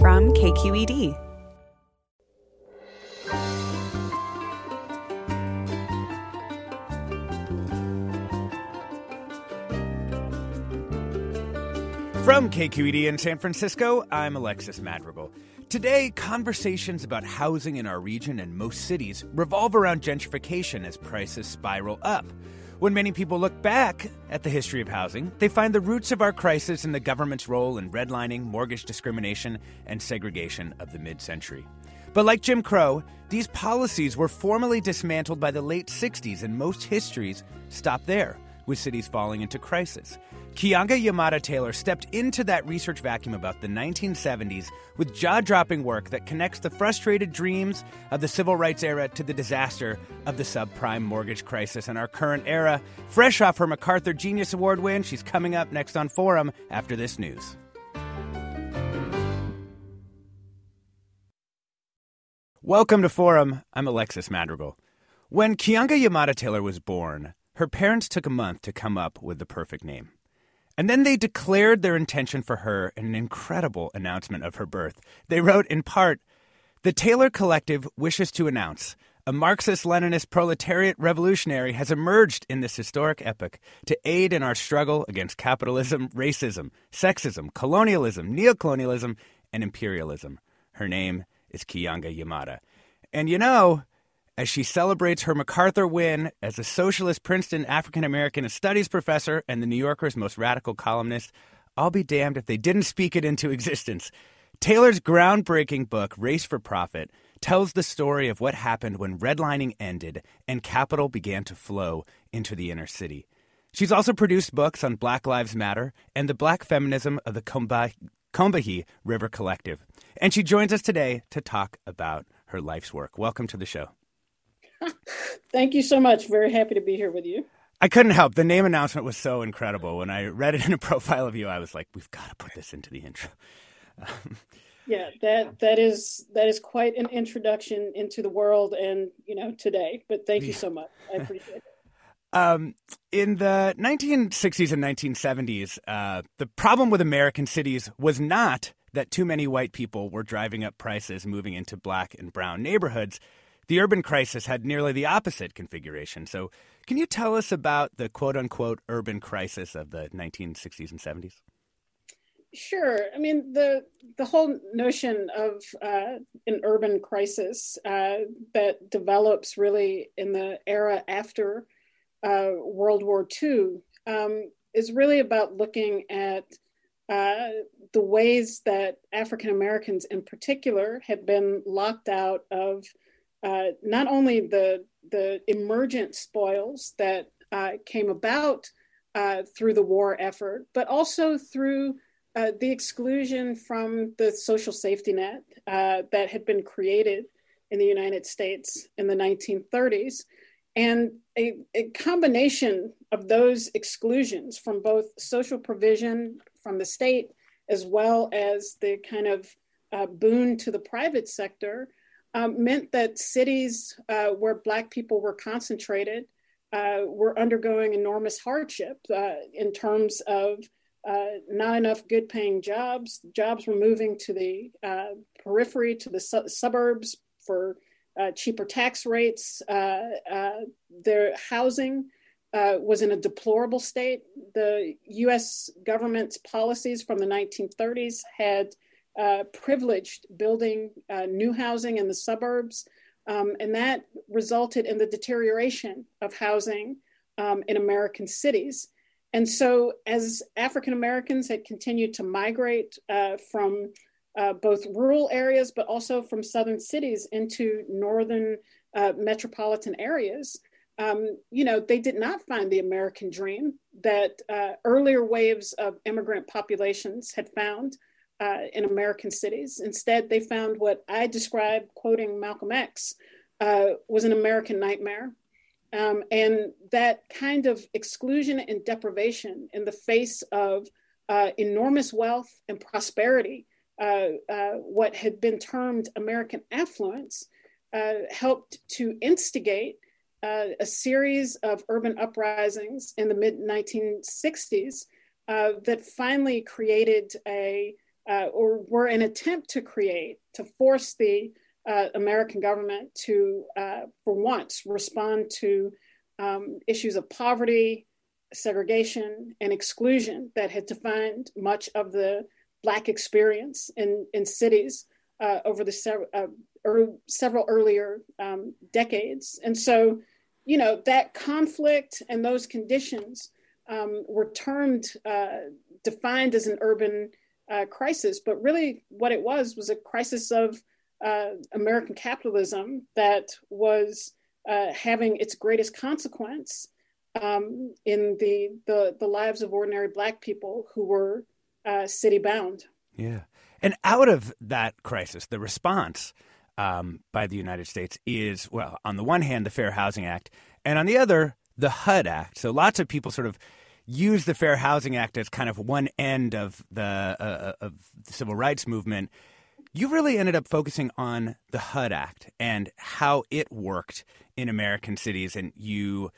From KQED. From KQED in San Francisco, I'm Alexis Madrigal. Today, conversations about housing in our region and most cities revolve around gentrification as prices spiral up. When many people look back at the history of housing, they find the roots of our crisis in the government's role in redlining, mortgage discrimination, and segregation of the mid century. But like Jim Crow, these policies were formally dismantled by the late 60s, and most histories stop there, with cities falling into crisis. Keeanga-Yamahtta Taylor stepped into that research vacuum about the 1970s with jaw dropping work that connects the frustrated dreams of the civil rights era to the disaster of the subprime mortgage crisis in our current era. Fresh off her MacArthur Genius Award win, she's coming up next on Forum after this news. Welcome to Forum. I'm Alexis Madrigal. When Keeanga-Yamahtta Taylor was born, her parents took a month to come up with the perfect name. And then they declared their intention for her in an incredible announcement of her birth. They wrote in part The Taylor Collective wishes to announce a Marxist Leninist proletariat revolutionary has emerged in this historic epoch to aid in our struggle against capitalism, racism, sexism, colonialism, neocolonialism, and imperialism. Her name is Keeanga-Yamahtta. And you know, as she celebrates her MacArthur win as a socialist Princeton African American Studies professor and the New Yorker's most radical columnist. I'll be damned if they didn't speak it into existence. Taylor's groundbreaking book, Race for Profit, tells the story of what happened when redlining ended and capital began to flow into the inner city. She's also produced books on Black Lives Matter and the black feminism of the Combahee River Collective. And she joins us today to talk about her life's work. Welcome to the show. Thank you so much. Very happy to be here with you. I couldn't help. The name announcement was so incredible. When I read it in a profile of you, I was like, "We've got to put this into the intro." yeah, that that is that is quite an introduction into the world and you know today. But thank you so much. I appreciate it. Um, in the 1960s and 1970s, uh, the problem with American cities was not that too many white people were driving up prices, moving into black and brown neighborhoods. The urban crisis had nearly the opposite configuration. So, can you tell us about the quote unquote urban crisis of the 1960s and 70s? Sure. I mean, the the whole notion of uh, an urban crisis uh, that develops really in the era after uh, World War II um, is really about looking at uh, the ways that African Americans, in particular, had been locked out of uh, not only the the emergent spoils that uh, came about uh, through the war effort, but also through uh, the exclusion from the social safety net uh, that had been created in the United States in the 1930s. And a, a combination of those exclusions from both social provision from the state as well as the kind of uh, boon to the private sector um, meant that cities uh, where Black people were concentrated uh, were undergoing enormous hardship uh, in terms of uh, not enough good paying jobs. Jobs were moving to the uh, periphery, to the su- suburbs for uh, cheaper tax rates. their housing was in a deplorable state. The US government's policies from the 1930s had uh, privileged building uh, new housing in the suburbs. Um, and that resulted in the deterioration of housing um, in American cities. And so, as African Americans had continued to migrate uh, from uh, both rural areas, but also from southern cities into northern uh, metropolitan areas, um, you know, they did not find the American dream that uh, earlier waves of immigrant populations had found uh, in American cities. Instead, they found what I describe, quoting Malcolm X, uh, was an American nightmare. Um, and that kind of exclusion and deprivation in the face of uh, enormous wealth and prosperity, uh, uh, what had been termed American affluence, helped to instigate uh, a series of urban uprisings in the mid 1960s uh, that finally created a, uh, or were an attempt to create, to force the uh, American government to, uh, for once, respond to um, issues of poverty, segregation, and exclusion that had defined much of the Black experience in, in cities uh, over the several er, several earlier um, decades. And so, you know, that conflict and those conditions um, were termed, uh, defined as an urban uh, crisis, but really what it was was a crisis of uh, American capitalism that was uh, having its greatest consequence um, in the, the, the lives of ordinary Black people who were uh, city bound. Yeah. And out of that crisis, the response um, by the United States is, well, on the one hand, the Fair Housing Act, and on the other, the HUD Act. So lots of people sort of use the Fair Housing Act as kind of one end of the, uh, uh of the civil rights movement. You really ended up focusing on the HUD Act and how it worked in American cities, and you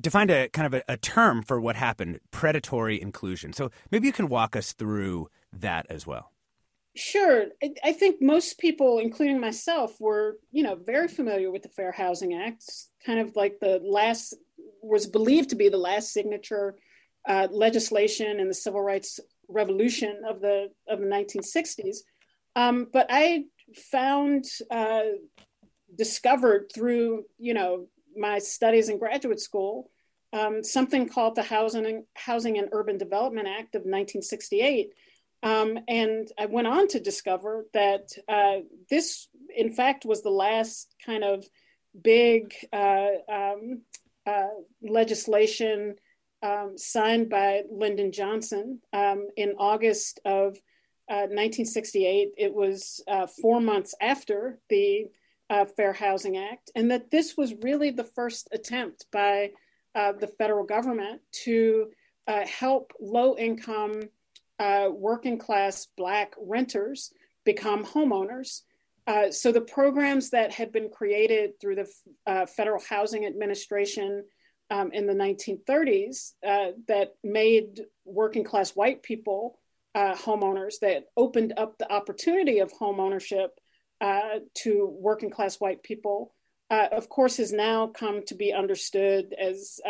defined a kind of a, a term for what happened predatory inclusion. So maybe you can walk us through that as well. Sure. I think most people, including myself, were, you know, very familiar with the Fair Housing Act. Kind of like the last was believed to be the last signature uh, legislation and the civil rights revolution of the of the 1960s. Um, but I found uh, discovered through, you know, my studies in graduate school um, something called the Housing and, Housing and Urban Development Act of 1968 um, and I went on to discover that uh, this, in fact, was the last kind of big uh, um, uh, legislation um, signed by Lyndon Johnson um, in August of 1968. Uh, it was uh, four months after the uh, Fair Housing Act, and that this was really the first attempt by the federal government to help low income uh, working class Black renters become homeowners. Uh, so the programs that had been created through the uh, Federal Housing Administration um, in the 1930s uh, that made working class white people uh, homeowners, that opened up the opportunity of homeownership uh, to working class white people, of course, has now come to be understood as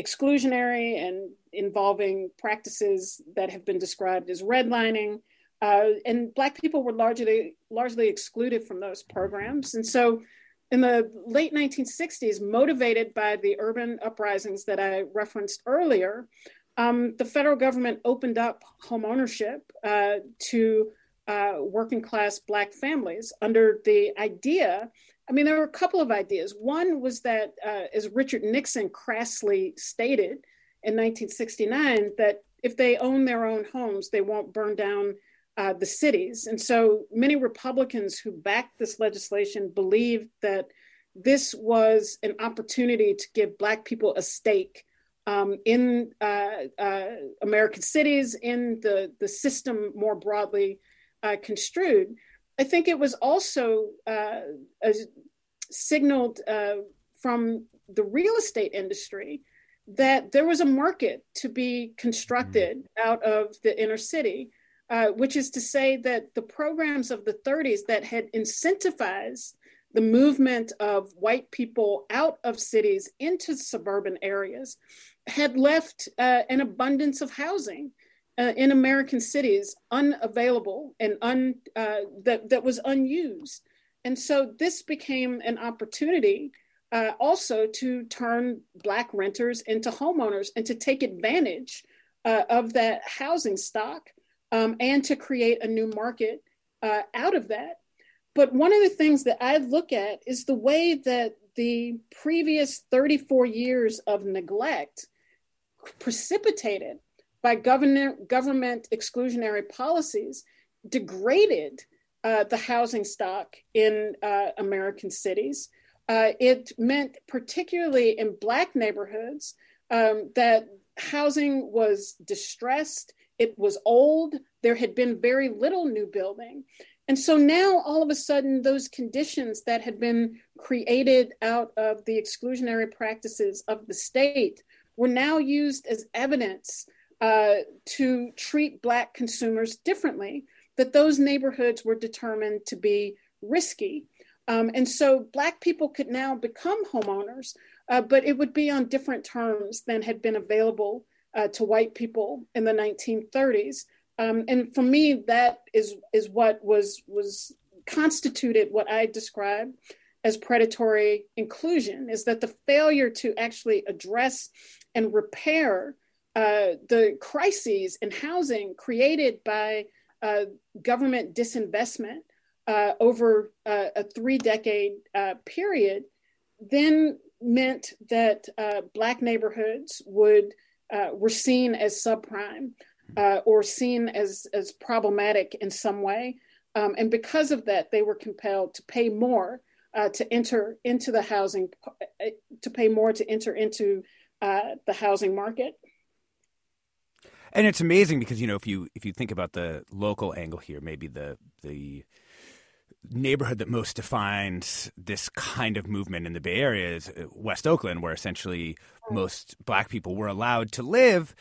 exclusionary and involving practices that have been described as redlining. Uh, and Black people were largely largely excluded from those programs. And so, in the late 1960s, motivated by the urban uprisings that I referenced earlier, um, the federal government opened up home ownership uh, to uh, working class Black families under the idea I mean, there were a couple of ideas. One was that, uh, as Richard Nixon crassly stated in 1969, that if they own their own homes, they won't burn down uh, the cities. And so many Republicans who backed this legislation believed that this was an opportunity to give Black people a stake um, in uh, uh American cities, in the, the system more broadly uh, construed. I think it was also uh, signaled uh, from the real estate industry that there was a market to be constructed mm-hmm. out of the inner city, uh, which is to say that the programs of the 30s that had incentivized the movement of white people out of cities into suburban areas had left uh, an abundance of housing uh, in American cities unavailable and un, uh, that, that was unused. And so this became an opportunity uh, also to turn Black renters into homeowners and to take advantage uh, of that housing stock um, and to create a new market uh, out of that. But one of the things that I look at is the way that the previous 34 years of neglect precipitated by government, government exclusionary policies degraded uh, the housing stock in uh, American cities. Uh, it meant, particularly in Black neighborhoods, um, that housing was distressed, it was old, there had been very little new building. And so now, all of a sudden, those conditions that had been created out of the exclusionary practices of the state were now used as evidence uh, to treat Black consumers differently, that those neighborhoods were determined to be risky. Um, and so Black people could now become homeowners, uh, but it would be on different terms than had been available uh, to white people in the 1930s. Um, and for me, that is is what was was constituted what I describe as predatory inclusion is that the failure to actually address and repair uh, the crises in housing created by uh, government disinvestment uh, over uh, a three decade uh, period then meant that uh, Black neighborhoods would Uh, were seen as subprime uh, or seen as, as problematic in some way. Um, and because of that, they were compelled to pay more uh, to enter into the housing, to pay more to enter into the housing market. And it's amazing because you know if you if you think about the local angle here, maybe the the neighborhood that most defines this kind of movement in the Bay Area is uh, West Oakland, where essentially most black people were allowed to live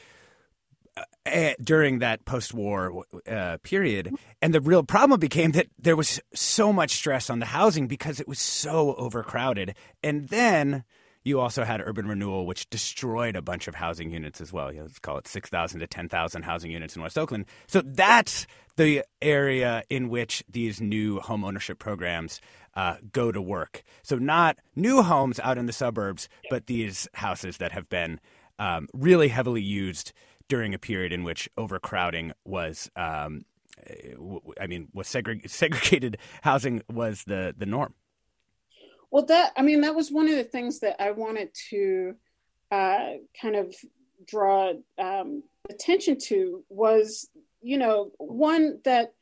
uh, during that post-war uh, period. And the real problem became that there was so much stress on the housing because it was so overcrowded. And then you also had urban renewal, which destroyed a bunch of housing units as well. You know, let's call it 6,000 to 10,000 housing units in West Oakland. So that's the area in which these new home ownership programs uh, go to work. So not new homes out in the suburbs, but these houses that have been um, really heavily used during a period in which overcrowding was. Um, I mean, was segre- segregated housing was the the norm. Well, that I mean, that was one of the things that I wanted to uh, kind of draw um, attention to was, you know, one that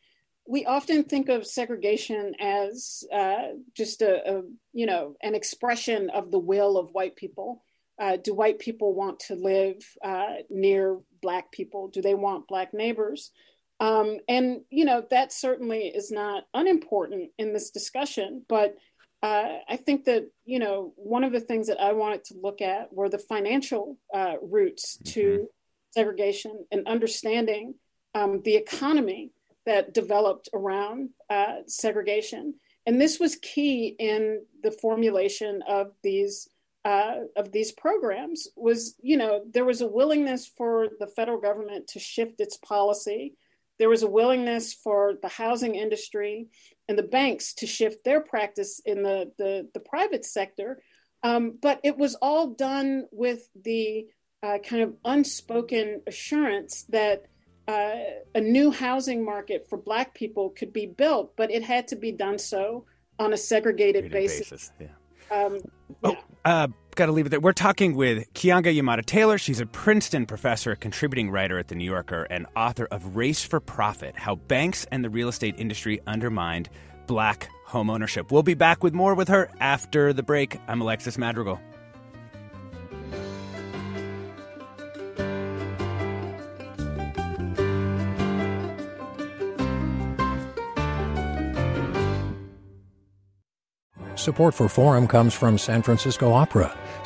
we often think of segregation as uh, just a, a, you know, an expression of the will of white people. Uh, do white people want to live uh, near black people? Do they want black neighbors? Um, and you know that certainly is not unimportant in this discussion, but uh, I think that you know one of the things that I wanted to look at were the financial uh, roots mm-hmm. to segregation and understanding um, the economy that developed around uh, segregation, and this was key in the formulation of these uh, of these programs. Was you know there was a willingness for the federal government to shift its policy. There was a willingness for the housing industry and the banks to shift their practice in the, the, the private sector. Um, but it was all done with the uh, kind of unspoken assurance that uh, a new housing market for Black people could be built, but it had to be done so on a segregated basis. basis. Yeah. Um, oh, yeah. uh, got to leave it there. We're talking with Keeanga-Yamahtta Taylor. She's a Princeton professor, contributing writer at The New Yorker, and author of Race for Profit How Banks and the Real Estate Industry Undermined Black Homeownership. We'll be back with more with her after the break. I'm Alexis Madrigal. Support for Forum comes from San Francisco Opera.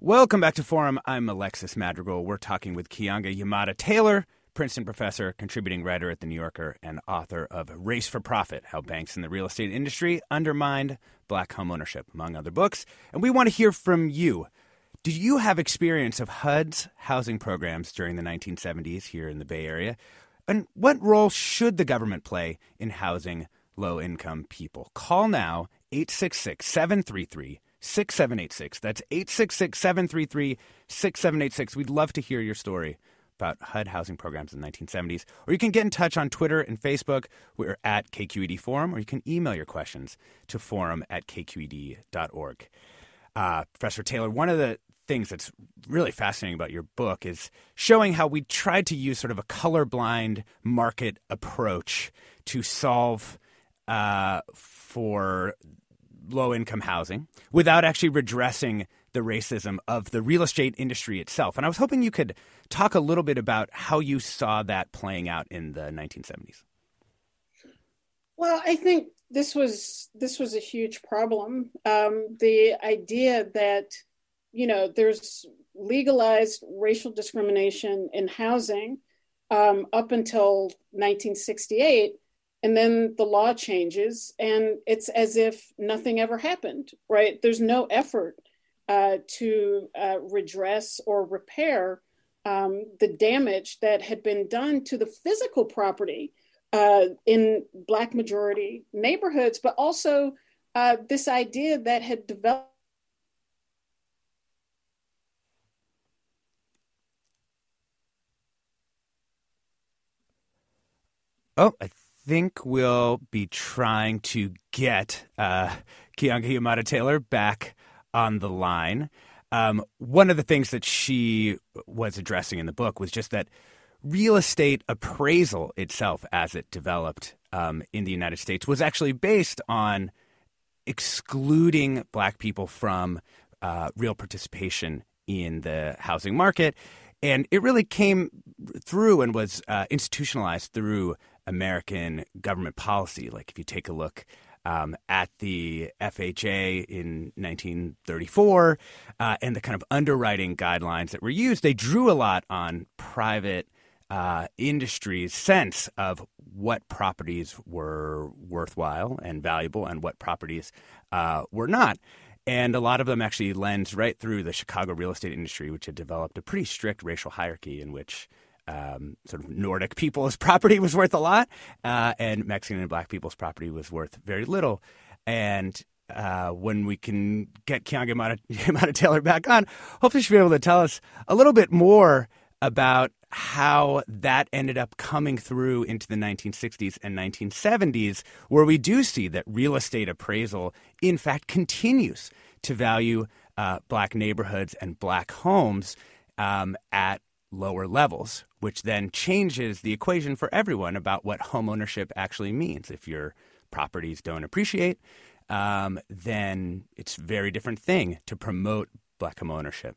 Welcome back to Forum. I'm Alexis Madrigal. We're talking with Keeanga-Yamahtta Taylor, Princeton professor, contributing writer at The New Yorker, and author of Race for Profit How Banks in the Real Estate Industry Undermined Black Homeownership, among other books. And we want to hear from you. Did you have experience of HUD's housing programs during the 1970s here in the Bay Area? And what role should the government play in housing low income people? Call now 866 733 6786. That's 866 733 6786. We'd love to hear your story about HUD housing programs in the 1970s. Or you can get in touch on Twitter and Facebook. We're at KQED Forum, or you can email your questions to forum at kqed.org. Uh, Professor Taylor, one of the things that's really fascinating about your book is showing how we tried to use sort of a colorblind market approach to solve uh, for low income housing without actually redressing the racism of the real estate industry itself. And I was hoping you could talk a little bit about how you saw that playing out in the 1970s. Well, I think this was this was a huge problem. Um, the idea that you know there's legalized racial discrimination in housing um, up until 1968 and then the law changes and it's as if nothing ever happened right? There's no effort uh, to uh, redress or repair um, the damage that had been done to the physical property uh, in black majority neighborhoods but also uh, this idea that had developed Oh, I think we'll be trying to get uh, Keeanga-Yamahtta Taylor back on the line. Um, one of the things that she was addressing in the book was just that real estate appraisal itself, as it developed um, in the United States, was actually based on excluding black people from uh, real participation in the housing market. And it really came through and was uh, institutionalized through American government policy. Like if you take a look um, at the FHA in 1934 uh, and the kind of underwriting guidelines that were used, they drew a lot on private uh, industry's sense of what properties were worthwhile and valuable and what properties uh, were not. And a lot of them actually lends right through the Chicago real estate industry, which had developed a pretty strict racial hierarchy in which um, sort of Nordic people's property was worth a lot, uh, and Mexican and Black people's property was worth very little. And uh, when we can get Keeanga-Yamahtta Taylor back on, hopefully she'll be able to tell us a little bit more about how that ended up coming through into the 1960s and 1970s, where we do see that real estate appraisal, in fact, continues to value uh, black neighborhoods and black homes um, at lower levels, which then changes the equation for everyone about what homeownership actually means. If your properties don't appreciate, um, then it's a very different thing to promote black homeownership.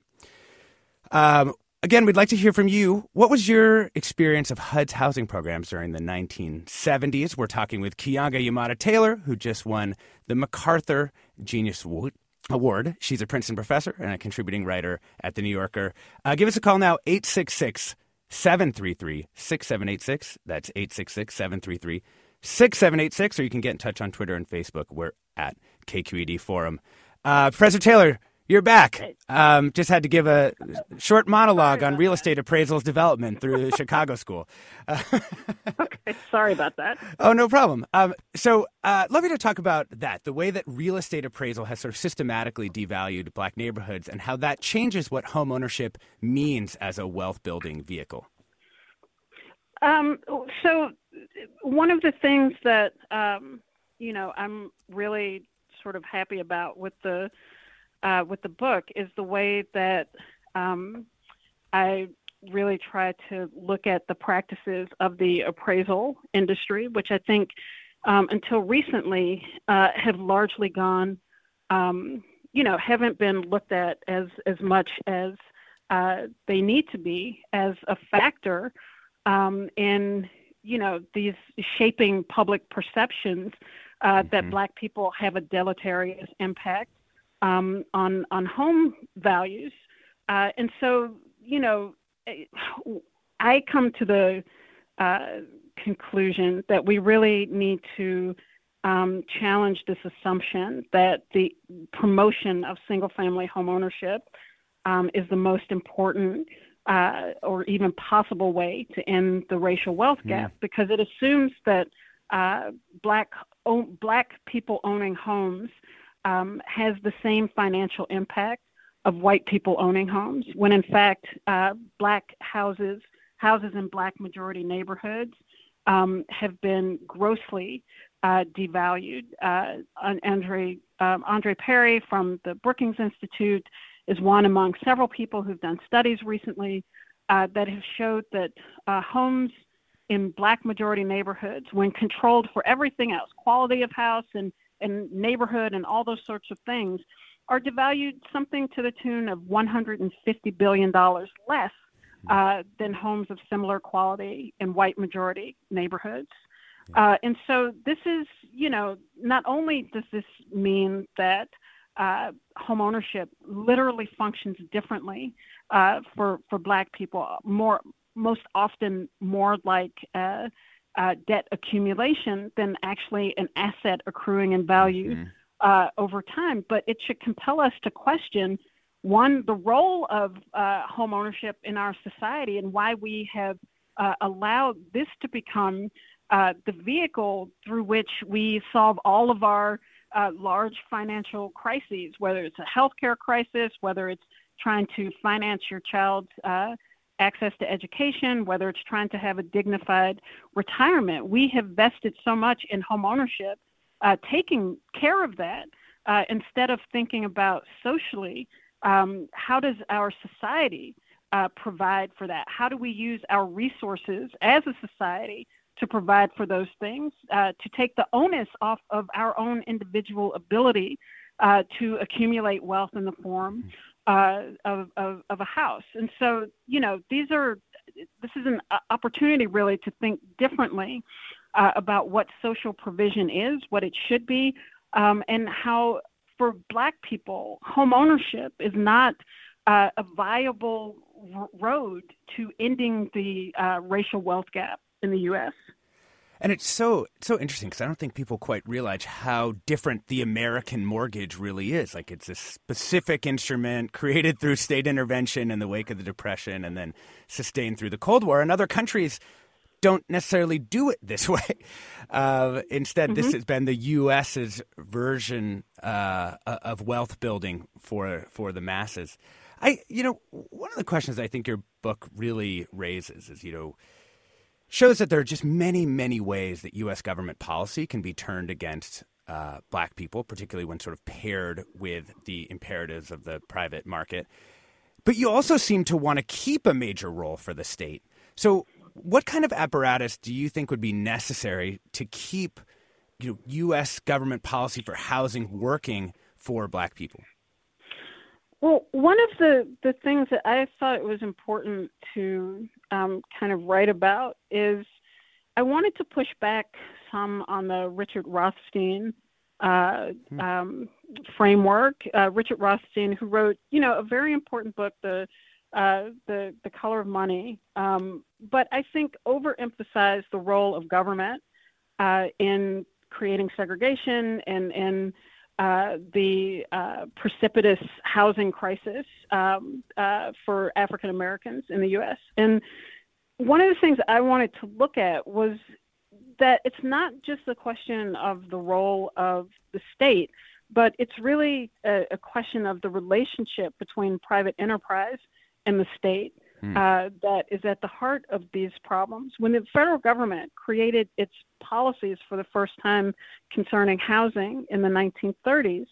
Um, again, we'd like to hear from you. What was your experience of HUD's housing programs during the 1970s? We're talking with Keeanga-Yamahtta Taylor, who just won the MacArthur Genius Award Award. She's a Princeton professor and a contributing writer at The New Yorker. Uh, give us a call now, 866 733 6786. That's 866 733 6786. Or you can get in touch on Twitter and Facebook. We're at KQED Forum. Uh, Professor Taylor, you're back. Um, just had to give a short monologue on real estate appraisals development through the Chicago School. Uh, okay, sorry about that. Oh, no problem. Um, so, uh, love you to talk about that the way that real estate appraisal has sort of systematically devalued black neighborhoods and how that changes what home ownership means as a wealth building vehicle. Um, so, one of the things that, um, you know, I'm really sort of happy about with the uh, with the book is the way that um, I really try to look at the practices of the appraisal industry, which I think um, until recently uh, have largely gone, um, you know, haven't been looked at as as much as uh, they need to be as a factor um, in, you know, these shaping public perceptions uh, mm-hmm. that Black people have a deleterious impact um, on on home values, uh, and so you know, I come to the uh, conclusion that we really need to um, challenge this assumption that the promotion of single family home ownership um, is the most important uh, or even possible way to end the racial wealth gap yeah. because it assumes that uh, black o- black people owning homes um, has the same financial impact of white people owning homes when in fact uh, black houses houses in black majority neighborhoods um, have been grossly uh, devalued. Uh, Andre, um, Andre Perry from the Brookings Institute is one among several people who've done studies recently uh, that have showed that uh, homes in black majority neighborhoods, when controlled for everything else, quality of house and, and neighborhood and all those sorts of things, are devalued something to the tune of $150 billion less uh, than homes of similar quality in white majority neighborhoods. Uh, and so this is, you know, not only does this mean that uh, home ownership literally functions differently uh, for for Black people, more most often more like uh, uh, debt accumulation than actually an asset accruing in value mm-hmm. Uh, over time. But it should compel us to question one, the role of uh, home ownership in our society and why we have uh, allowed this to become uh, the vehicle through which we solve all of our uh, large financial crises, whether it's a healthcare crisis, whether it's trying to finance your child's uh, access to education, whether it's trying to have a dignified retirement. We have vested so much in home ownership, uh, taking care of that instead of thinking about socially um, how does our society uh, provide for that? How do we use our resources as a society to provide for those things, uh, to take the onus off of our own individual ability uh, to accumulate wealth in the form uh, of, of, of, a house? And so, you know, these are, this is an opportunity really to think differently uh, about what social provision is, what it should be, um, and how for Black people, home ownership is not uh, a viable r- road to ending the uh, racial wealth gap in the U.S. And it's so so interesting because I don't think people quite realize how different the American mortgage really is. Like it's a specific instrument created through state intervention in the wake of the Depression and then sustained through the Cold War. And other countries don't necessarily do it this way. Uh, instead, mm-hmm. this has been the U.S.'s version uh, of wealth building for for the masses. I, you know, one of the questions I think your book really raises is, you know, shows that there are just many, many ways that U.S. government policy can be turned against uh, black people, particularly when sort of paired with the imperatives of the private market. But you also seem to want to keep a major role for the state. So, what kind of apparatus do you think would be necessary to keep you know, U.S. government policy for housing working for Black people? Well, one of the, the things that I thought it was important to um, kind of write about is I wanted to push back some on the Richard Rothstein uh, hmm. um, framework. Uh, Richard Rothstein, who wrote, you know, a very important book, the uh, the the color of money, um, but I think overemphasized the role of government uh, in creating segregation and and uh, the uh, precipitous housing crisis um, uh, for African Americans in the U.S. And one of the things I wanted to look at was that it's not just a question of the role of the state, but it's really a, a question of the relationship between private enterprise and the state hmm. uh, that is at the heart of these problems. When the federal government created its policies for the first time concerning housing in the 1930s,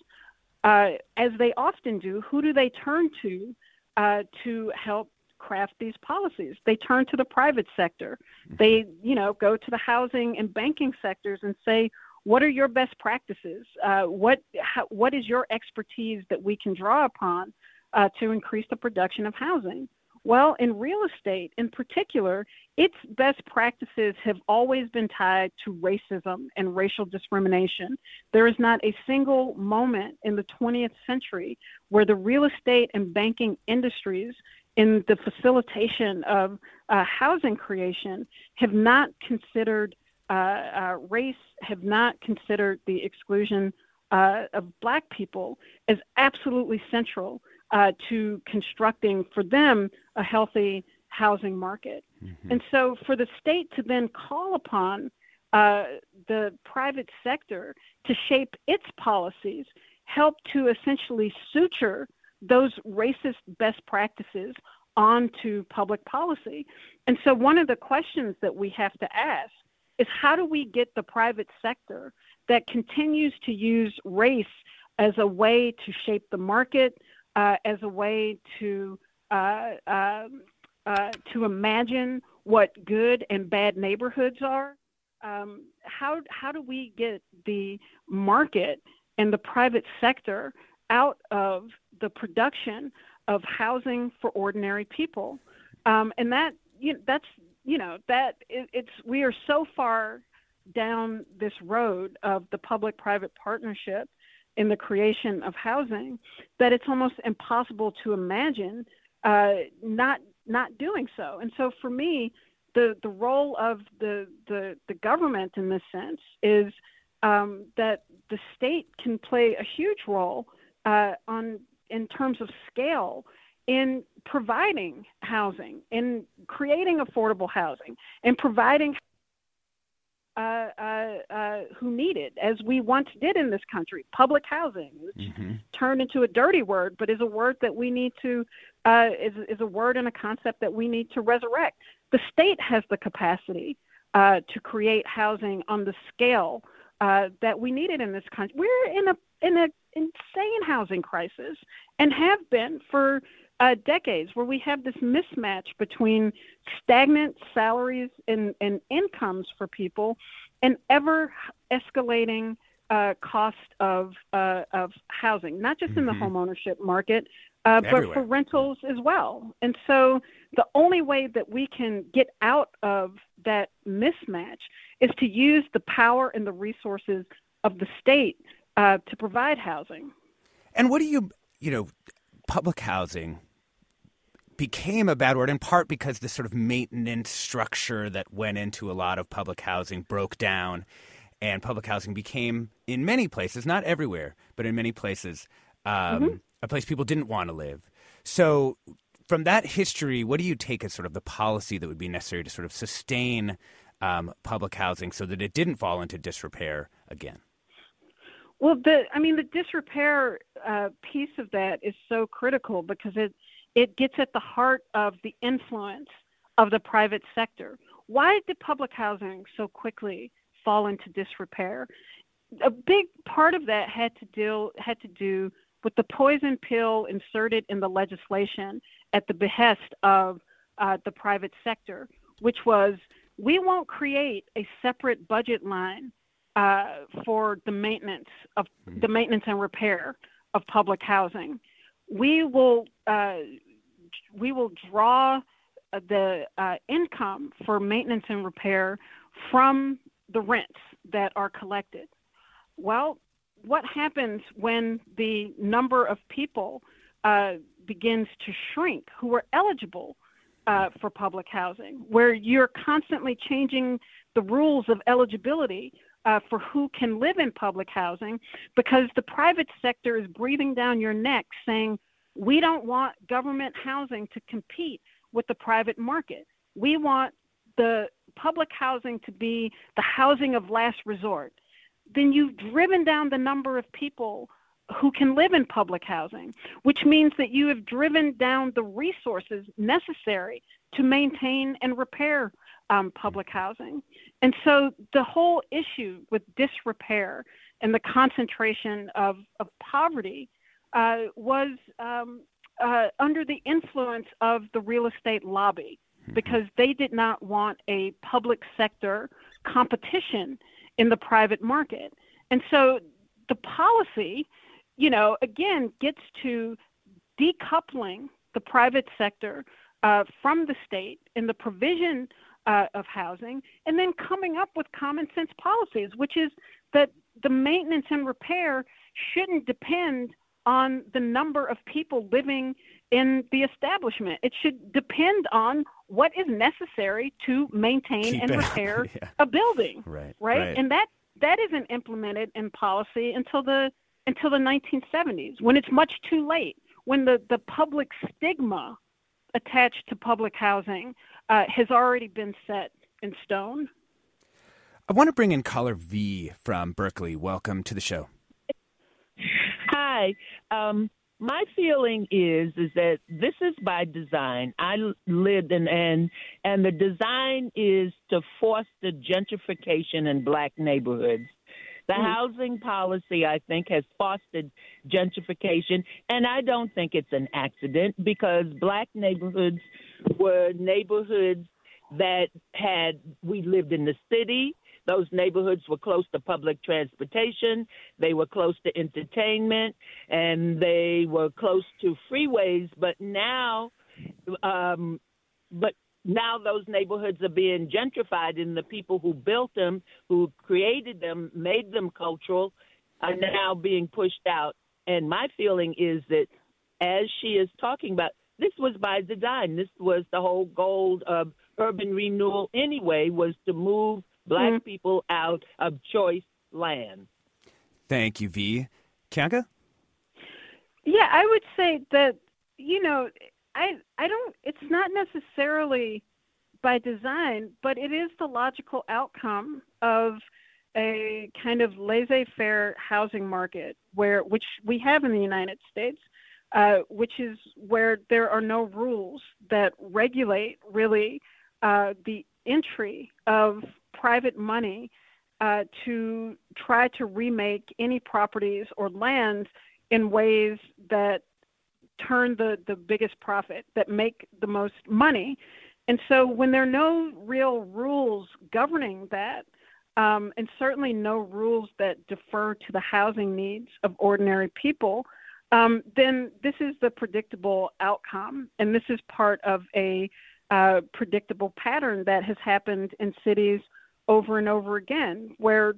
uh, as they often do, who do they turn to uh, to help craft these policies? They turn to the private sector. Mm-hmm. They, you know, go to the housing and banking sectors and say, what are your best practices? Uh, what how, what is your expertise that we can draw upon uh, to increase the production of housing? Well, in real estate in particular, its best practices have always been tied to racism and racial discrimination. There is not a single moment in the 20th century where the real estate and banking industries, in the facilitation of uh, housing creation, have not considered uh, uh, race, have not considered the exclusion uh, of black people as absolutely central uh, to constructing for them a healthy housing market. Mm-hmm. And so for the state to then call upon uh, the private sector to shape its policies, help to essentially suture those racist best practices onto public policy. And so one of the questions that we have to ask is how do we get the private sector that continues to use race as a way to shape the market, uh, as a way to uh, um, uh, to imagine what good and bad neighborhoods are. Um, how how do we get the market and the private sector out of the production of housing for ordinary people? Um, and that you know, that's you know that it, it's we are so far down this road of the public-private partnership in the creation of housing that it's almost impossible to imagine uh, not not doing so. And so for me, the the role of the the, the government in this sense is um, that the state can play a huge role uh, on in terms of scale in providing housing, in creating affordable housing, in providing uh, uh, uh, who need it, as we once did in this country. Public housing, which mm-hmm. turned into a dirty word, but is a word that we need to uh, is is a word and a concept that we need to resurrect. The state has the capacity uh, to create housing on the scale uh, that we needed in this country. We're in a in an insane housing crisis and have been for uh, decades where we have this mismatch between stagnant salaries and, and incomes for people and ever escalating uh, cost of uh, of housing, not just mm-hmm. in the mm-hmm. homeownership market, uh, but for rentals as well. And so the only way that we can get out of that mismatch is to use the power and the resources of the state uh, to provide housing. And what do you, you know, public housing became a bad word in part because the sort of maintenance structure that went into a lot of public housing broke down and public housing became in many places not everywhere but in many places um, mm-hmm. a place people didn't want to live so from that history what do you take as sort of the policy that would be necessary to sort of sustain um, public housing so that it didn't fall into disrepair again well the i mean the disrepair uh, piece of that is so critical because it it gets at the heart of the influence of the private sector. Why did public housing so quickly fall into disrepair? A big part of that had to deal had to do with the poison pill inserted in the legislation at the behest of uh, the private sector, which was we won't create a separate budget line uh, for the maintenance of the maintenance and repair of public housing we will uh, we will draw the uh, income for maintenance and repair from the rents that are collected. Well, what happens when the number of people uh, begins to shrink who are eligible uh, for public housing, where you're constantly changing the rules of eligibility uh, for who can live in public housing because the private sector is breathing down your neck saying, we don't want government housing to compete with the private market. We want the public housing to be the housing of last resort. Then you've driven down the number of people who can live in public housing, which means that you have driven down the resources necessary to maintain and repair um, public housing. And so the whole issue with disrepair and the concentration of, of poverty uh, was um, uh, under the influence of the real estate lobby mm-hmm. because they did not want a public sector competition in the private market. And so the policy, you know, again, gets to decoupling the private sector uh, from the state in the provision uh, of housing, and then coming up with common sense policies, which is that the maintenance and repair shouldn't depend on the number of people living in the establishment. It should depend on what is necessary to maintain Keep and repair yeah. a building. Right, right. Right. And that that isn't implemented in policy until the until the 1970s when it's much too late when the, the public stigma attached to public housing uh, has already been set in stone. I want to bring in caller V from Berkeley. Welcome to the show. Hi. Um, my feeling is is that this is by design. I lived in and and the design is to foster gentrification in black neighborhoods. The mm. housing policy, I think, has fostered gentrification, and I don't think it's an accident because black neighborhoods were neighborhoods that had we lived in the city those neighborhoods were close to public transportation, they were close to entertainment, and they were close to freeways. But now, um, but now those neighborhoods are being gentrified, and the people who built them, who created them, made them cultural, are now being pushed out. And my feeling is that, as she is talking about, this was by design. This was the whole goal of urban renewal anyway, was to move black mm-hmm. people out of choice land. Thank you, V. Keeanga? Yeah, I would say that, you know, I I don't it's not necessarily by design, but it is the logical outcome of a kind of laissez-faire housing market where which we have in the United States, uh, which is where there are no rules that regulate really uh, the entry of private money uh, to try to remake any properties or lands in ways that turn the, the biggest profit, that make the most money. And so when there are no real rules governing that, um, and certainly no rules that defer to the housing needs of ordinary people, um, then this is the predictable outcome. And this is part of a uh, predictable pattern that has happened in cities over and over again, where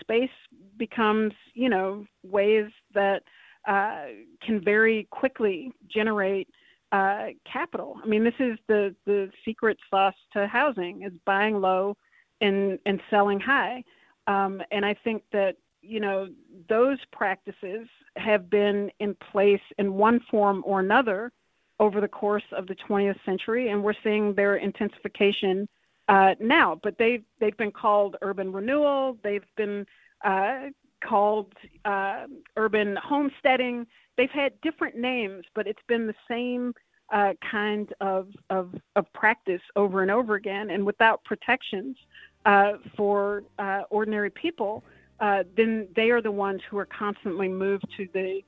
space becomes, you know, ways that uh, can very quickly generate uh, capital. I mean, this is the the secret sauce to housing: is buying low and and selling high. Um, and I think that you know those practices have been in place in one form or another over the course of the 20th century, and we're seeing their intensification uh, now. But they've they've been called urban renewal. They've been uh, called uh, urban homesteading. They've had different names, but it's been the same uh, kind of, of, of practice over and over again. And without protections uh, for uh, ordinary people, then they are the ones who are constantly moved to the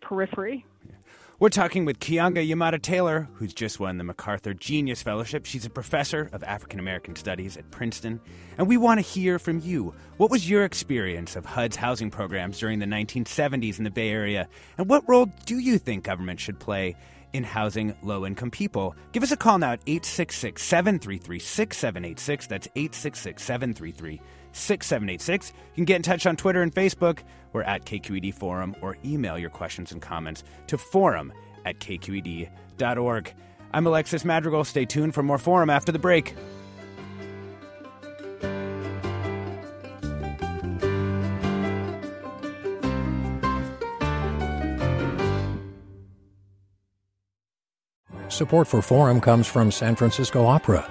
periphery. We're talking with Keeanga-Yamahtta Taylor, who's just won the MacArthur Genius Fellowship. She's a professor of African American Studies at Princeton. And we want to hear from you. What was your experience of HUD's housing programs during the 1970s in the Bay Area? And what role do you think government should play in housing low income people? Give us a call now at 866 733 6786. That's 866 733 6786. You can get in touch on Twitter and Facebook. We're at KQED Forum or email your questions and comments to forum at kqed.org. I'm Alexis Madrigal. Stay tuned for more Forum after the break. Support for Forum comes from San Francisco Opera.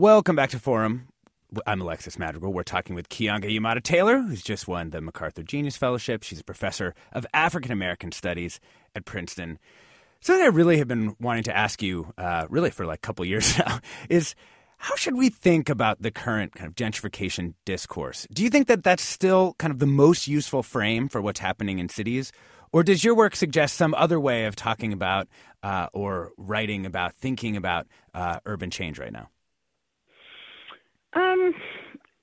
Welcome back to Forum. I'm Alexis Madrigal. We're talking with Keeanga-Yamahtta Taylor, who's just won the MacArthur Genius Fellowship. She's a professor of African American Studies at Princeton. Something I really have been wanting to ask you, uh, really for like a couple years now, is how should we think about the current kind of gentrification discourse? Do you think that that's still kind of the most useful frame for what's happening in cities? Or does your work suggest some other way of talking about uh, or writing about, thinking about uh, urban change right now? Um,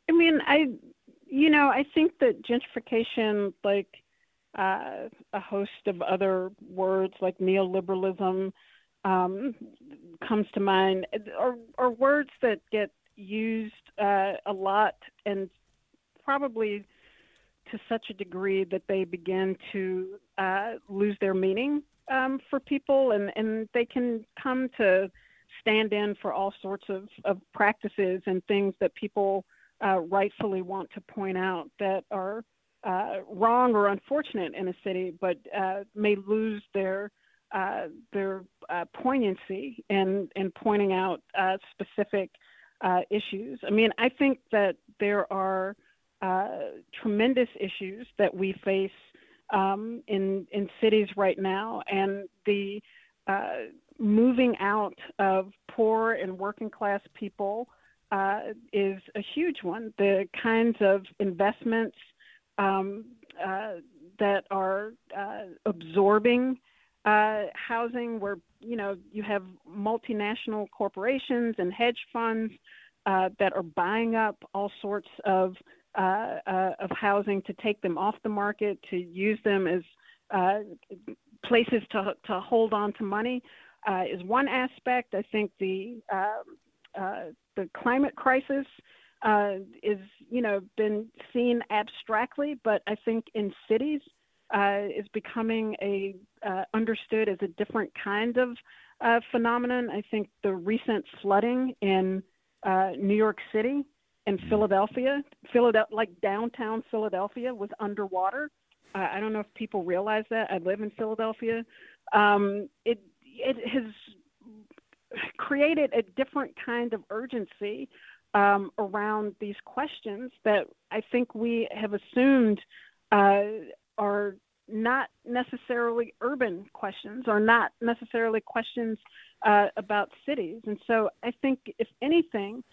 I mean, I, you know, I think that gentrification, like uh, a host of other words like neoliberalism, um, comes to mind, are, are words that get used uh, a lot and probably to such a degree that they begin to uh, lose their meaning um, for people, and, and they can come to stand in for all sorts of, of practices and things that people uh, rightfully want to point out that are uh, wrong or unfortunate in a city, but uh, may lose their uh, their uh, poignancy in in pointing out uh, specific issues. I mean, I think that there are tremendous issues that we face um, in in cities right now, and the moving out of poor and working class people uh, is a huge one. The kinds of investments um, uh, that are uh, absorbing uh, housing, where you know you have multinational corporations and hedge funds uh, that are buying up all sorts of uh, of housing to take them off the market, to use them as places to to hold on to money uh, is one aspect. I think the um, uh, the climate crisis uh, is you know been seen abstractly, but I think in cities uh, is becoming a uh, understood as a different kind of uh, phenomenon. I think the recent flooding in New York City and Philadelphia, Philadelphia, like downtown Philadelphia, was underwater. I don't know if people realize that. I live in Philadelphia. Um, it it has created a different kind of urgency um, around these questions that I think we have assumed uh, are not necessarily urban questions or not necessarily questions uh, about cities. And so I think, if anything,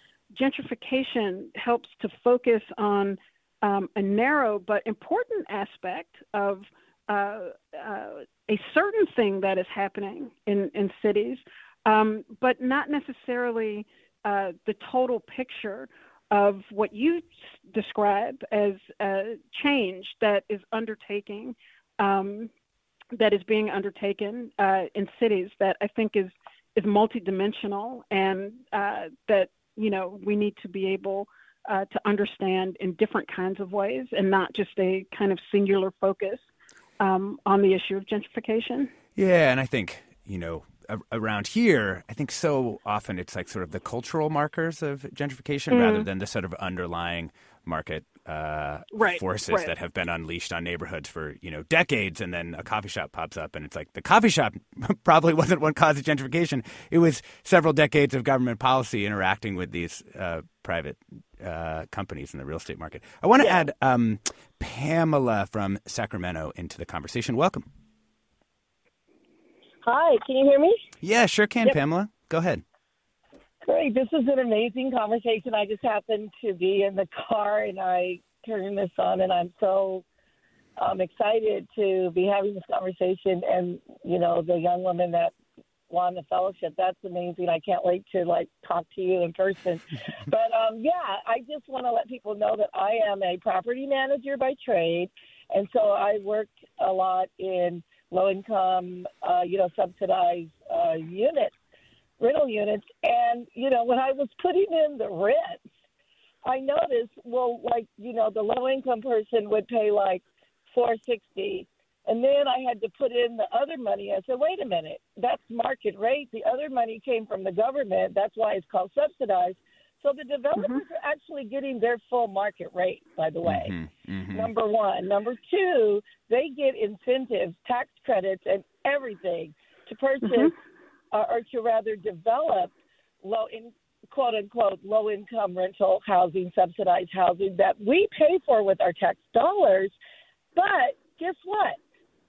gentrification helps to focus on um, a narrow but important aspect of uh, uh, a certain thing that is happening in, in cities, um, but not necessarily uh, the total picture of what you describe as change that is undertaking, um, that is being undertaken uh, in cities that I think is is multidimensional and uh, that you know we need to be able to understand in different kinds of ways and not just a kind of singular focus um, on the issue of gentrification. Yeah, and I think you know around here, I think so often it's like sort of the cultural markers of gentrification mm. rather than the sort of underlying market uh, right, forces right. that have been unleashed on neighborhoods for you know decades, and then a coffee shop pops up, and it's like the coffee shop probably wasn't what caused gentrification. It was several decades of government policy interacting with these uh, private uh, companies in the real estate market. I want to yeah. add um, Pamela from Sacramento into the conversation. Welcome. Hi, can you hear me? Yeah, sure can, yep. Pamela. Go ahead. Great. This is an amazing conversation. I just happened to be in the car and I turned this on, and I'm so um, excited to be having this conversation. And, you know, the young woman that won the fellowship, that's amazing. I can't wait to, like, talk to you in person. but, um, yeah, I just want to let people know that I am a property manager by trade. And so I worked a lot in low income, uh, you know, subsidized uh, units rental units. And, you know, when I was putting in the rents, I noticed, well, like, you know, the low income person would pay like 460 and then I had to put in the other money. I said, wait a minute, that's market rate. The other money came from the government. That's why it's called subsidized. So the developers mm-hmm. are actually getting their full market rate, by the way. Mm-hmm. Mm-hmm. Number one. Number two, they get incentives, tax credits, and everything to purchase mm-hmm uh, or to rather develop low in quote unquote low income rental housing, subsidized housing that we pay for with our tax dollars. But guess what?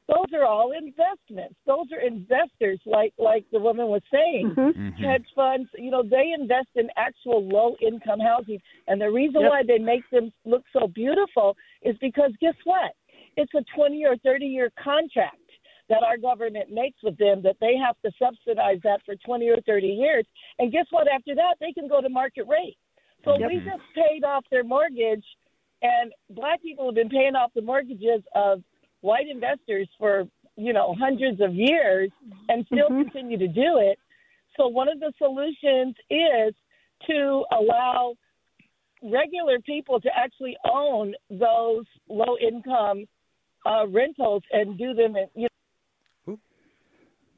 Those are all investments. Those are investors, like like the woman was saying, mm-hmm. mm-hmm. hedge funds. You know, they invest in actual low income housing, and the reason yep. why they make them look so beautiful is because guess what? It's a twenty or thirty year contract that our government makes with them that they have to subsidize that for 20 or 30 years. And guess what? After that, they can go to market rate. So yep. we just paid off their mortgage, and black people have been paying off the mortgages of white investors for you know hundreds of years and still mm-hmm. continue to do it. So one of the solutions is to allow regular people to actually own those low income uh, rentals and do them in, you know,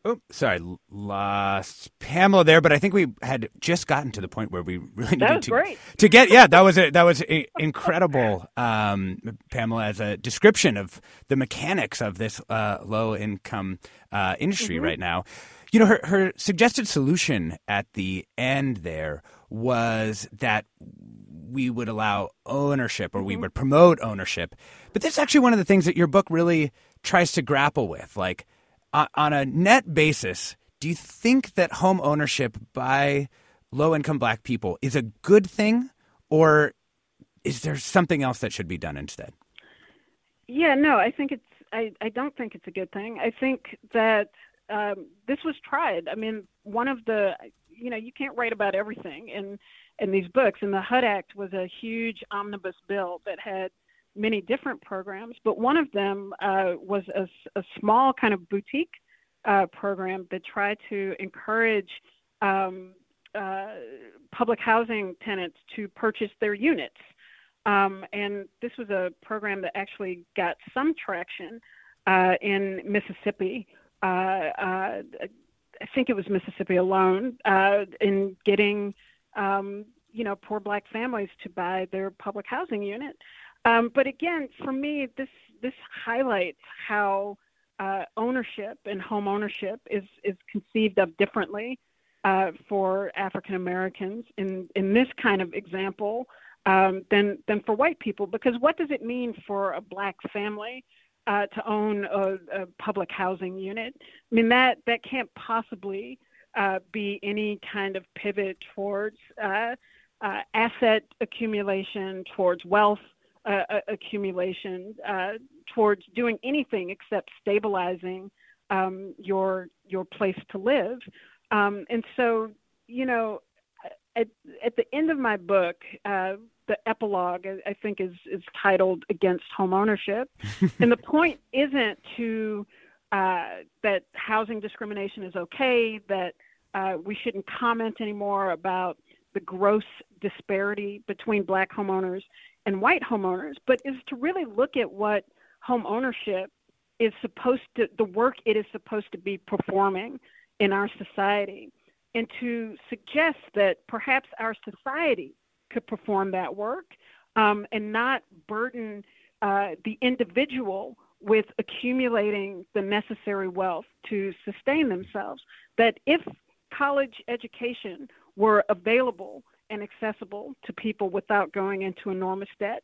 Oh, sorry, lost Pamela there, but I think we had just gotten to the point where we really needed to great. to get. Yeah, that was a, that was a, incredible, um, Pamela, as a description of the mechanics of this uh, low income uh, industry mm-hmm. right now. You know, her her suggested solution at the end there was that we would allow ownership or we mm-hmm. would promote ownership, but that's actually one of the things that your book really tries to grapple with, like on a net basis, do you think that home ownership by low income black people is a good thing or is there something else that should be done instead? Yeah, no, I think it's I, I don't think it's a good thing. I think that um, this was tried. I mean, one of the you know, you can't write about everything in in these books and the HUD Act was a huge omnibus bill that had many different programs, but one of them uh, was a, a, small kind of boutique uh, program that tried to encourage um, uh, public housing tenants to purchase their units. Um, and this was a program that actually got some traction uh, in Mississippi. Uh, uh, I think it was Mississippi alone in getting um, you know poor black families to buy their public housing unit. Um, but again, for me, this this highlights how uh, ownership and home ownership is is conceived of differently uh, for African Americans in in this kind of example um, than than for white people. Because what does it mean for a black family uh, to own a, a, public housing unit? I mean that that can't possibly uh, be any kind of pivot towards uh, uh, asset accumulation, towards wealth uh, accumulation uh, towards doing anything except stabilizing um, your your place to live. Um, and so, you know, at, at the end of my book, uh, the epilogue I, I think is is titled "Against Home Ownership," and the point isn't to uh, that housing discrimination is okay, that uh, we shouldn't comment anymore about the gross disparity between black homeowners and white homeowners, but is to really look at what home ownership is supposed to, the work it is supposed to be performing in our society, and to suggest that perhaps our society could perform that work um, and not burden uh, the individual with accumulating the necessary wealth to sustain themselves. That if college education were available and accessible to people without going into enormous debt.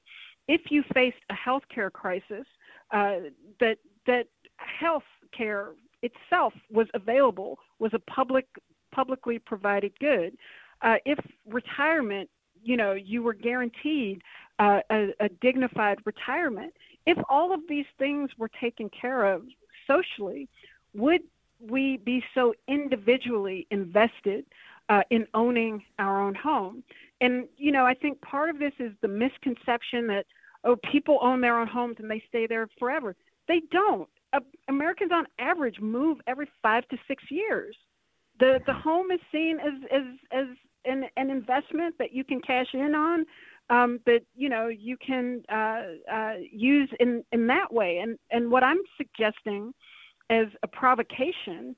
If you faced a health care crisis, uh, that that health care itself was available, was a public publicly provided good, uh, if retirement, you know, you were guaranteed uh, a, a dignified retirement, if all of these things were taken care of socially, would we be so individually invested uh, in owning our own home? And, you know, I think part of this is the misconception that, oh, people own their own homes and they stay there forever. They don't. Uh, Americans on average move every five to six years. The, the home is seen as, as, as an, an investment that you can cash in on um, that you know you can uh, uh, use in in that way. And and what I'm suggesting as a provocation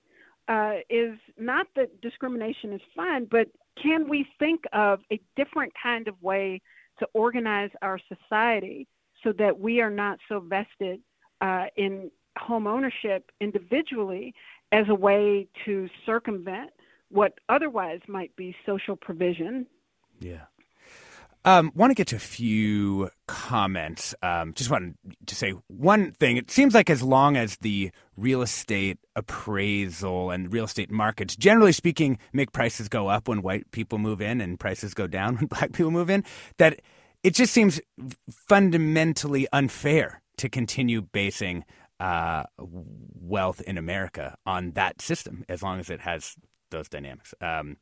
uh, is not that discrimination is fine, but can we think of a different kind of way to organize our society so that we are not so vested uh, in home ownership individually as a way to circumvent what otherwise might be social provision? Yeah. Um, want to get to a few comments. Um, just wanted to say one thing. It seems like as long as the real estate appraisal and real estate markets, generally speaking, make prices go up when white people move in and prices go down when black people move in, that it just seems fundamentally unfair to continue basing uh, wealth in America on that system as long as it has those dynamics. Um,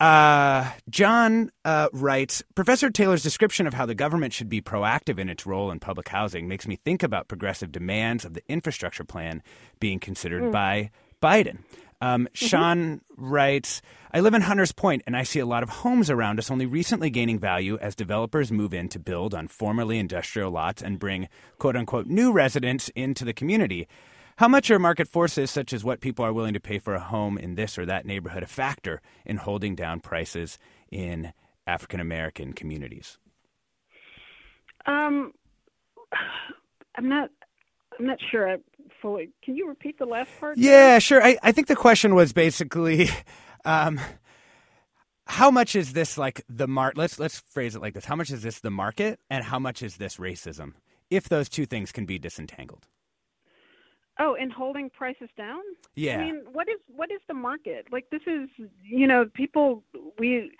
uh, John uh, writes Professor Taylor's description of how the government should be proactive in its role in public housing makes me think about progressive demands of the infrastructure plan being considered mm. by Biden. Um, mm-hmm. Sean writes I live in Hunters Point and I see a lot of homes around us only recently gaining value as developers move in to build on formerly industrial lots and bring quote unquote new residents into the community. How much are market forces, such as what people are willing to pay for a home in this or that neighborhood, a factor in holding down prices in African American communities? Um, I'm not. I'm not sure. I fully. Can you repeat the last part? Yeah, sure. I, I think the question was basically, um, how much is this like the mark? Let's let's phrase it like this: How much is this the market, and how much is this racism? If those two things can be disentangled. Oh, and holding prices down? Yeah. I mean, what is what is the market? Like this is, you know, people we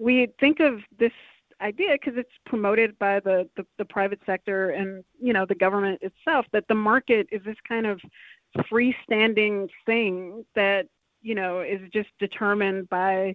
we think of this idea because it's promoted by the, the the private sector and you know the government itself that the market is this kind of freestanding thing that you know is just determined by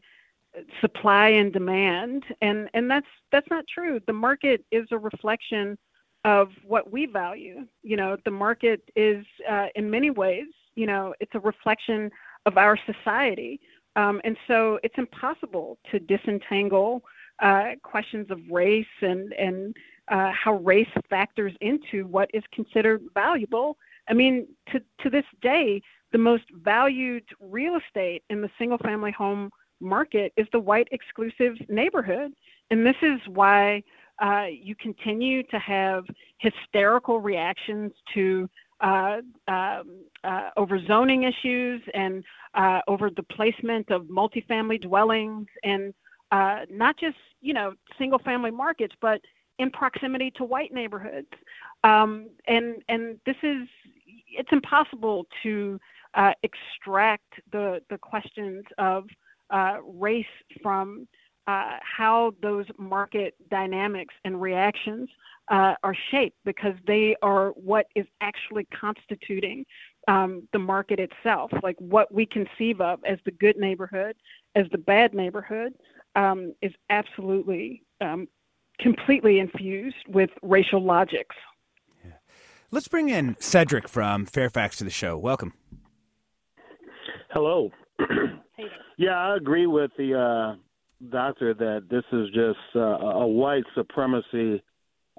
supply and demand and and that's that's not true the market is a reflection of what we value. You know, the market is uh, in many ways, you know, it's a reflection of our society. Um, and so it's impossible to disentangle uh, questions of race and, and uh, how race factors into what is considered valuable. I mean, to, to this day, the most valued real estate in the single family home market is the white exclusive neighborhood. And this is why uh, you continue to have hysterical reactions to uh, um, uh, over zoning issues and uh, over the placement of multifamily dwellings and uh, not just you know single family markets, but in proximity to white neighborhoods. Um, and and this is it's impossible to uh, extract the the questions of race from uh, how those market dynamics and reactions uh, are shaped because they are what is actually constituting um, the market itself, like what we conceive of as the good neighborhood, as the bad neighborhood, um, is absolutely um, completely infused with racial logics. Yeah. Let's bring in Cedric from Fairfax to the show. Welcome. Hello. hey. Yeah, I agree with the uh, doctor, that this is just uh, a white supremacy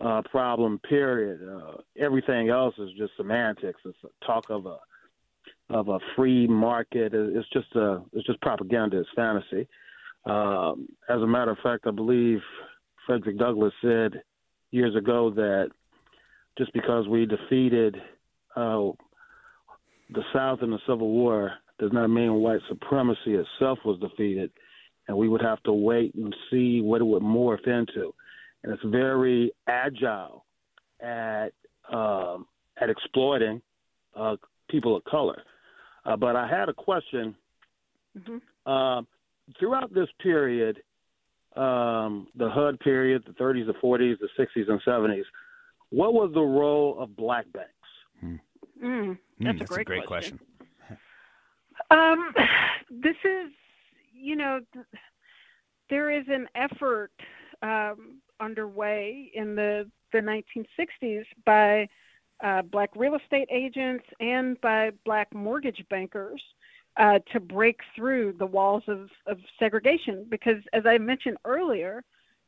uh, problem. Period. Uh, everything else is just semantics. It's talk of a of a free market. It's just a it's just propaganda. It's fantasy. Um, as a matter of fact, I believe Frederick Douglass said years ago that just because we defeated uh, the South in the Civil War does not mean white supremacy itself was defeated and we would have to wait and see what it would morph into. And it's very agile at um, at exploiting uh, people of color. Uh, but I had a question. Mm-hmm. Uh, throughout this period, um, the HUD period, the 30s, the 40s, the 60s, and 70s, what was the role of black banks? Mm, Mm, that's, that's a great, great question. question. Um, this is, you know, there is an effort um, underway in the the 1960s by uh, black real estate agents and by black mortgage bankers uh, to break through the walls of, of segregation. Because, as I mentioned earlier,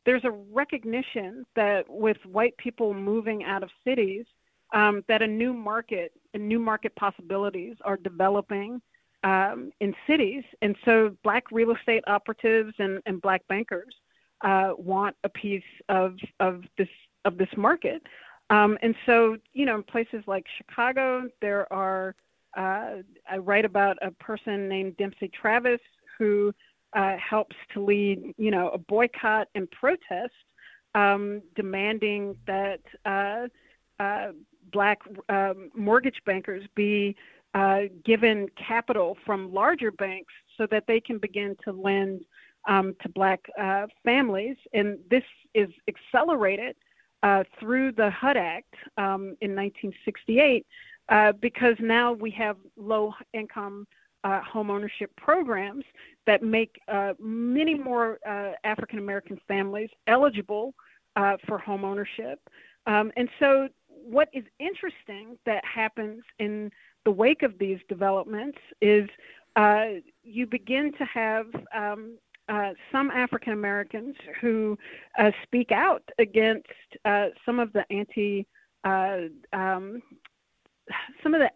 there's a recognition that with white people moving out of cities, um, that a new market and new market possibilities are developing um, in cities. And so, black real estate operatives and, and black bankers uh, want a piece of, of this of this market. Um, and so, you know, in places like Chicago, there are, uh, I write about a person named Dempsey Travis who uh, helps to lead, you know, a boycott and protest um, demanding that uh, uh black um, mortgage bankers be uh, given capital from larger banks so that they can begin to lend um, to black uh, families. And this is accelerated uh, through the HUD Act um, in 1968 uh, because now we have low income uh, home ownership programs that make uh, many more uh, African American families eligible for home ownership. Um, and so, what is interesting that happens in the wake of these developments is you begin to have um, uh, some African Americans who uh, speak out against uh, some of the anti, uh, um, some of the,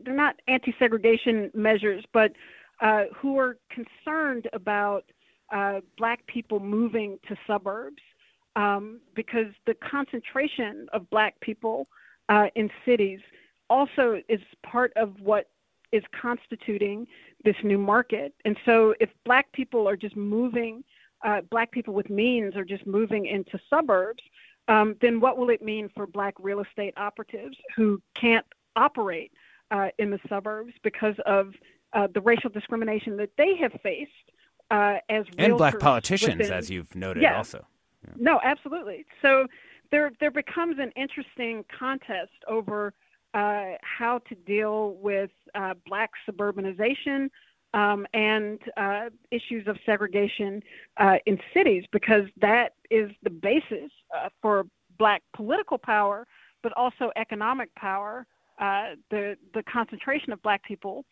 they're not anti-segregation measures, but uh, who are concerned about black people moving to suburbs um, because the concentration of black people in cities also is part of what is constituting this new market. And so if black people are just moving, uh, black people with means are just moving into suburbs, um, then what will it mean for black real estate operatives who can't operate uh, in the suburbs because of uh, the racial discrimination that they have faced uh, as and black politicians, within... as you've noted, yeah. also. Yeah. No, absolutely. So there there becomes an interesting contest over uh, how to deal with uh, black suburbanization um, and uh, issues of segregation uh, in cities, because that is the basis uh, for black political power, but also economic power. Uh, the the concentration of black people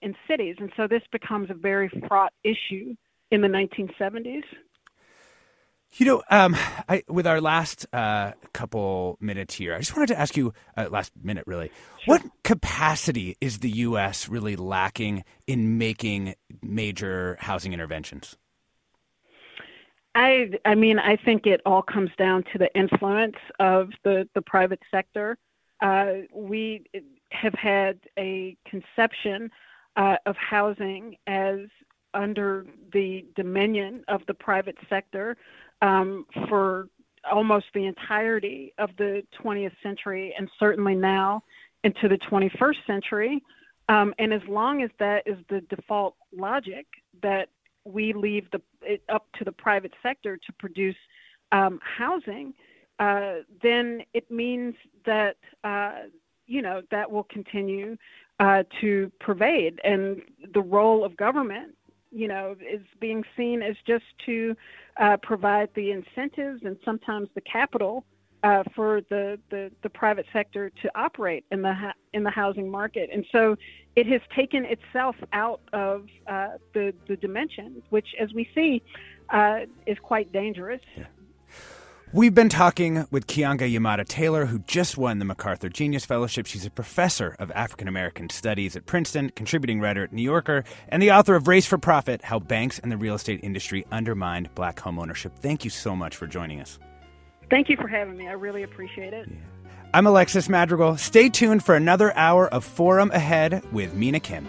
in cities, and so this becomes a very fraught issue in the 1970s. You know, um, I, with our last uh, couple minutes here, I just wanted to ask you, uh, last minute really, sure. what capacity is the U.S. really lacking in making major housing interventions? I, I mean, I think it all comes down to the influence of the, the private sector. Uh, we have had a conception uh, of housing as under the dominion of the private sector um, for almost the entirety of the 20th century and certainly now into the 21st century. Um, and as long as that is the default logic that we leave the, it up to the private sector to produce um, housing, uh, then it means that uh, you know that will continue uh, to pervade, and the role of government you know, is being seen as just to uh, provide the incentives and sometimes the capital uh, for the, the, the, private sector to operate in the in the housing market, and so it has taken itself out of uh, the the dimension, which, as we see, uh, is quite dangerous. Yeah. We've been talking with Keeanga-Yamahtta Taylor, who just won the MacArthur Genius Fellowship. She's a professor of African American Studies at Princeton, contributing writer at New Yorker, and the author of Race for Profit How Banks and the Real Estate Industry Undermined Black Homeownership. Thank you so much for joining us. Thank you for having me. I really appreciate it. Yeah. I'm Alexis Madrigal. Stay tuned for another hour of Forum Ahead with Mina Kim.